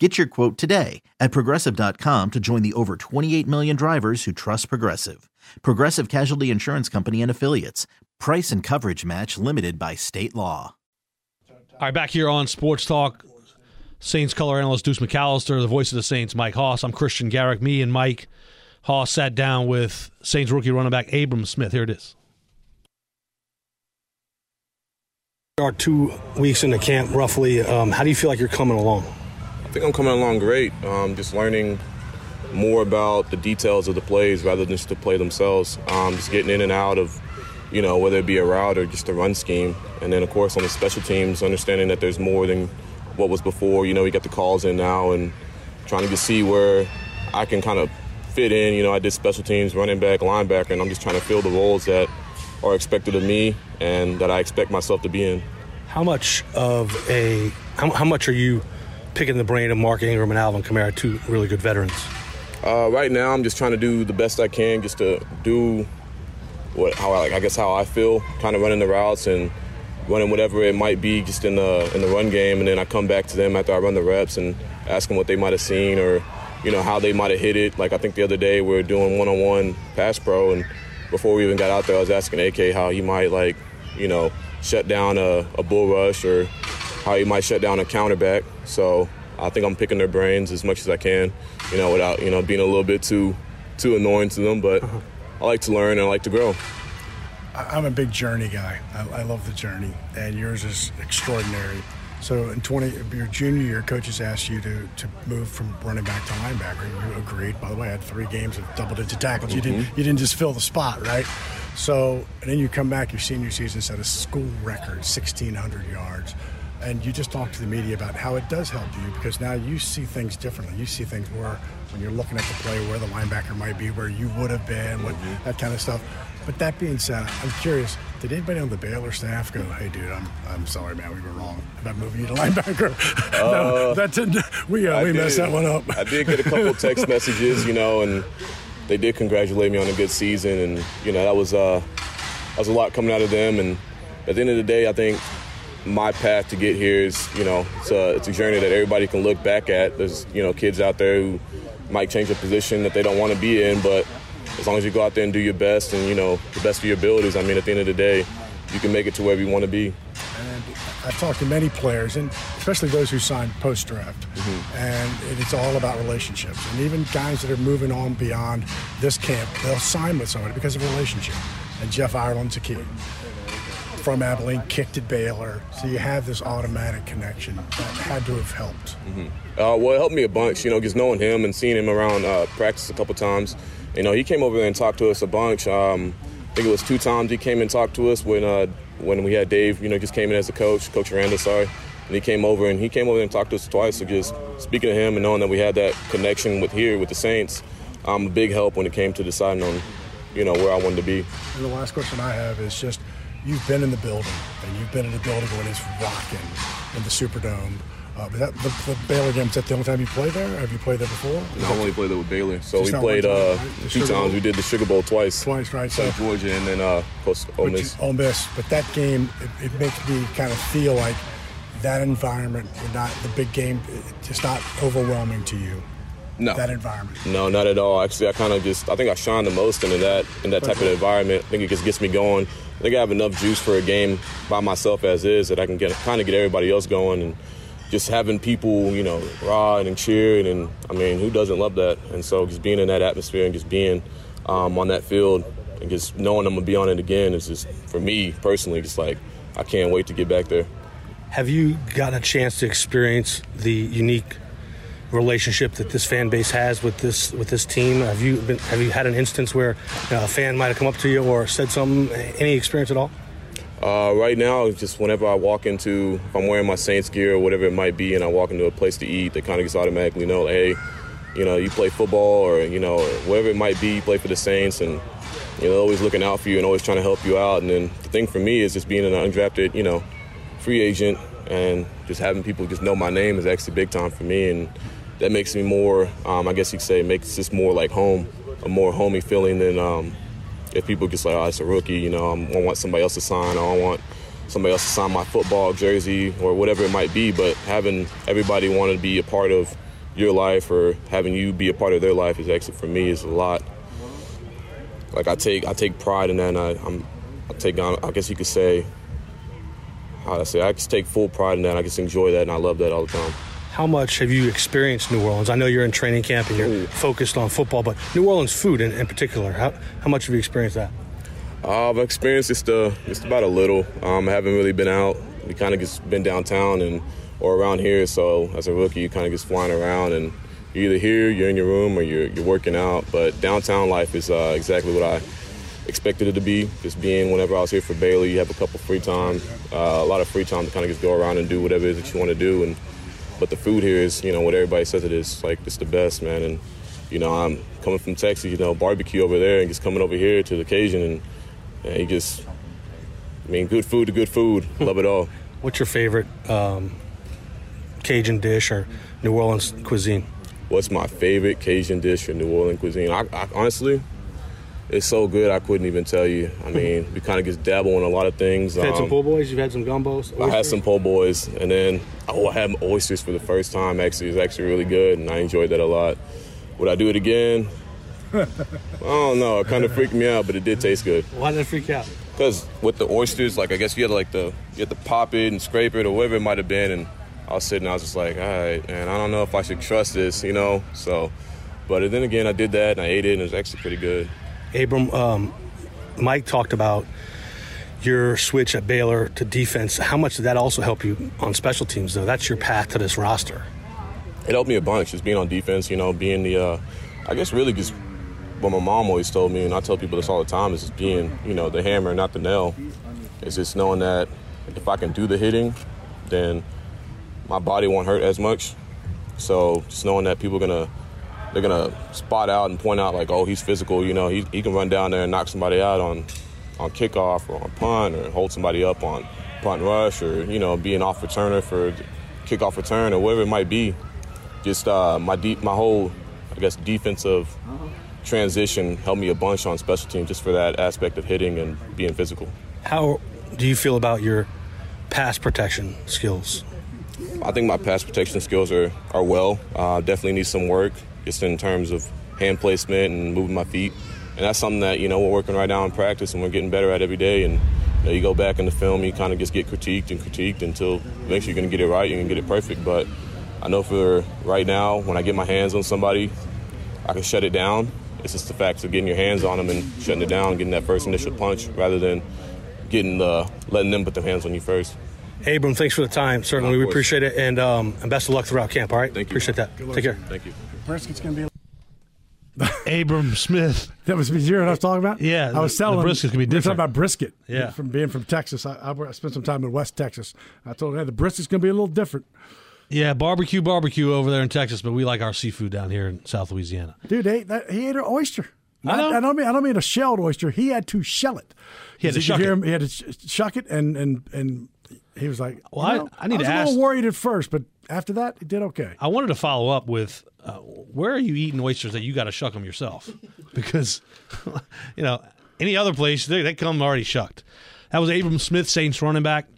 Get your quote today at progressive.com to join the over 28 million drivers who trust Progressive. Progressive Casualty Insurance Company and Affiliates. Price and coverage match limited by state law. All right, back here on Sports Talk. Saints color analyst Deuce McAllister, the voice of the Saints, Mike Hoss. I'm Kristian Garic. Me and Mike Hoss sat down with Saints rookie running back Abram Smith. Here it is. are two weeks into camp roughly. Um, how do you feel like you're coming along? I think I'm coming along great. Um, just learning more about the details of the plays rather than just the play themselves. Um, just getting in and out of, you know, whether it be a route or just a run scheme. And then, of course, on the special teams, understanding that there's more than what was before. You know, we got the calls in now and trying to see where I can kind of fit in. You know, I did special teams, running back, linebacker, and I'm just trying to fill the roles that are expected of me and that I expect myself to be in. How much of a how, how much are you picking the brain of Mark Ingram and Alvin Kamara, two really good veterans? Uh, right now, I'm just trying to do the best I can, just to do what how I, like I guess how I feel, kind of running the routes and running whatever it might be, just in the in the run game, and then I come back to them after I run the reps and ask them what they might have seen or you know how they might have hit it. Like I think the other day we were doing one-on-one pass pro, and before we even got out there, I was asking AK how he might like you know shut down a, a bull rush or how he might shut down a counterback. So I think I'm picking their brains as much as I can, you know, without you know being a little bit too too annoying to them. But uh-huh. I like to learn and I like to grow. I'm a big journey guy. I, I love the journey, and yours is extraordinary. So in 20, your junior year, coaches asked you to, to move from running back to linebacker. You agreed. By the way, I had three games of double-digit tackles. You didn't mm-hmm. you didn't just fill the spot, right? So and then you come back your senior season, set a school record, 1,600 yards, and you just talk to the media about how it does help you because now you see things differently. You see things where when you're looking at the play, where the linebacker might be, where you would have been, what that kind of stuff. But that being said, I'm curious. Did anybody on the Baylor staff go, "Hey, dude, I'm, I'm sorry, man, we were wrong about moving you to linebacker"? no, Uh, that didn't. We uh, we messed that one up. I did get a couple text messages, you know, and they did congratulate me on a good season, and you know that was uh, that was a lot coming out of them. And at the end of the day, I think my path to get here is, you know, it's a it's a journey that everybody can look back at. There's you know kids out there who might change a position that they don't want to be in, but as long as you go out there and do your best and you know the best of your abilities, I mean, at the end of the day, you can make it to wherever you want to be. And I've talked to many players, and especially those who signed post draft, mm-hmm. and it's all about relationships. And even guys that are moving on beyond this camp, they'll sign with somebody because of a relationship. And Jeff Ireland's a kid from Abilene, kicked at Baylor, so you have this automatic connection that had to have helped. Uh, well, it helped me a bunch, you know, just knowing him and seeing him around uh, practice a couple times. You know, he came over there and talked to us a bunch. Um, I think it was two times he came and talked to us when uh, when we had Dave, you know, just came in as a coach, Coach Aranda, sorry. And he came over and he came over and talked to us twice. So just speaking to him and knowing that we had that connection with here with the Saints, um, a big help when it came to deciding on, you know, where I wanted to be. And the last question I have is just you've been in the building and you've been in the building when it's rocking in the Superdome. Uh, but that, the, the Baylor game, is that the only time you played there? Have you played there before? I only played there with Baylor. So Just we played time, uh, right? Two times. We did the Sugar Bowl twice. Twice, right? So, South Georgia and then uh, of course Ole Miss. Ole Miss. But that game, it, it makes me kind of feel like that environment, not the big game, it's just not overwhelming to you. No. That environment. No, not at all. Actually, I kind of just I think I shine the most into that in that type of environment. I think it just gets me going. I think I have enough juice for a game by myself as is that I can get kind of get everybody else going and just having people you know ride and cheer and I mean who doesn't love that? And so just being in that atmosphere and just being um, on that field and just knowing I'm gonna be on it again is just for me personally just like I can't wait to get back there. Have you gotten a chance to experience the unique relationship that this fan base has with this with this team? Have you been, have you had an instance where know, a fan might have come up to you or said something? Any experience at all? Uh, right now, just whenever I walk into, if I'm wearing my Saints gear or whatever it might be, and I walk into a place to eat, they kind of just automatically know, hey, you know, you play football or you know, whatever it might be, you play for the Saints, and you know, always looking out for you and always trying to help you out. And then the thing for me is just being an undrafted, you know, free agent and just having people just know my name is actually big time for me. And that makes me more, um, I guess you could say, makes this more like home, a more homey feeling than um, if people just like, oh, it's a rookie, you know, I want somebody else to sign, or I want somebody else to sign my football jersey or whatever it might be. But having everybody want to be a part of your life or having you be a part of their life is actually for me is a lot. Like I take I take pride in that. And I, I'm I take I guess you could say how I say I just take full pride in that. I just enjoy that and I love that all the time. How much have you experienced New Orleans? I know you're in training camp and you're Ooh. focused on football, but New Orleans food in, in particular, how, how much have you experienced that? Uh, I've experienced just, uh, just about a little. Um, I haven't really been out. We kind of just been downtown and or around here. So as a rookie, you kind of just flying around and you're either here, you're in your room, or you're, you're working out. But downtown life is uh, exactly what I expected it to be. Just being whenever I was here for Baylor, you have a couple free time, uh, a lot of free time to kind of just go around and do whatever it is that you want to do. And but the food here is, you know, what everybody says it is. Like it's the best, man. And you know, I'm coming from Texas, you know, barbecue over there, and just coming over here to the occasion, and, and you just, I mean, good food to good food. Love it all. What's your favorite um, Cajun dish or New Orleans cuisine? What's my favorite Cajun dish or New Orleans cuisine? I, I, honestly, it's so good I couldn't even tell you. I mean, we kind of just dabble in a lot of things. You've had um, some po' boys. You've had some gumbos. Oysters? I had some po' boys, and then oh, I had oysters for the first time. Actually, it's actually really good, and I enjoyed that a lot. Would I do it again? I don't know. It kind of freaked me out, but it did taste good. Why did it freak you out? Because with the oysters, like I guess you had to like the you had to pop it and scrape it or whatever it might have been, and I was sitting, I was just like, all right, man, I don't know if I should trust this, you know. So, but then again, I did that and I ate it, and it was actually pretty good. Abram, um, Mike talked about your switch at Baylor to defense. How much did that also help you on special teams, though? That's your path to this roster. It helped me a bunch, just being on defense. You know, being the, uh, I guess, really just what my mom always told me, and I tell people this all the time, is just being, you know, the hammer, not the nail. It's just knowing that if I can do the hitting, then my body won't hurt as much. So just knowing that people are gonna they're gonna spot out and point out like, oh, he's physical. You know, he, he can run down there and knock somebody out on on kickoff or on punt or hold somebody up on punt rush or you know be an off returner for kickoff return or whatever it might be. Just uh, my deep my whole I guess defensive transition helped me a bunch on special teams just for that aspect of hitting and being physical. How do you feel about your pass protection skills? I think my pass protection skills are, are well. Uh, definitely need some work just in terms of hand placement and moving my feet. And that's something that, you know, we're working right now in practice and we're getting better at every day. And you, know, you go back in the film, you kind of just get critiqued and critiqued until eventually you're going to get it right, you're going to get it perfect. But I know for right now, when I get my hands on somebody, I can shut it down. It's just the fact of getting your hands on them and shutting it down, getting that first initial punch rather than getting the, letting them put their hands on you first. Abram, thanks for the time. Certainly, we appreciate it, and, um, and best of luck throughout camp. All right, thank you. Appreciate that. Take care. Thank you. Brisket's going to be. Abram Smith. That was you what I was talking about. Yeah, I was telling the brisket's gonna be different. We talking about brisket. Yeah, from being from Texas, I, I, spent some time in West Texas. I told him, hey, the brisket's going to be a little different. Yeah, barbecue, barbecue over there in Texas, but we like our seafood down here in South Louisiana. Dude, he, that, he ate an oyster. I, know. I, I, don't mean I don't mean a shelled oyster. He had to shell it. He had to shuck it. Him, he had to shuck it and and and he was like, "Well, I, I, need I to ask." a little worried at first, but after that, he did okay. I wanted to follow up with, uh, where are you eating oysters that you got to shuck them yourself? because, you know, any other place they, they come already shucked. That was Abram Smith, Saints running back.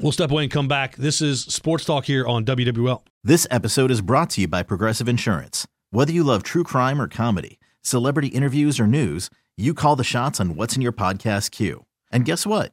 We'll step away and come back. This is Sports Talk here on WWL. This episode is brought to you by Progressive Insurance. Whether you love true crime or comedy, celebrity interviews or news, you call the shots on what's in your podcast queue. And guess what?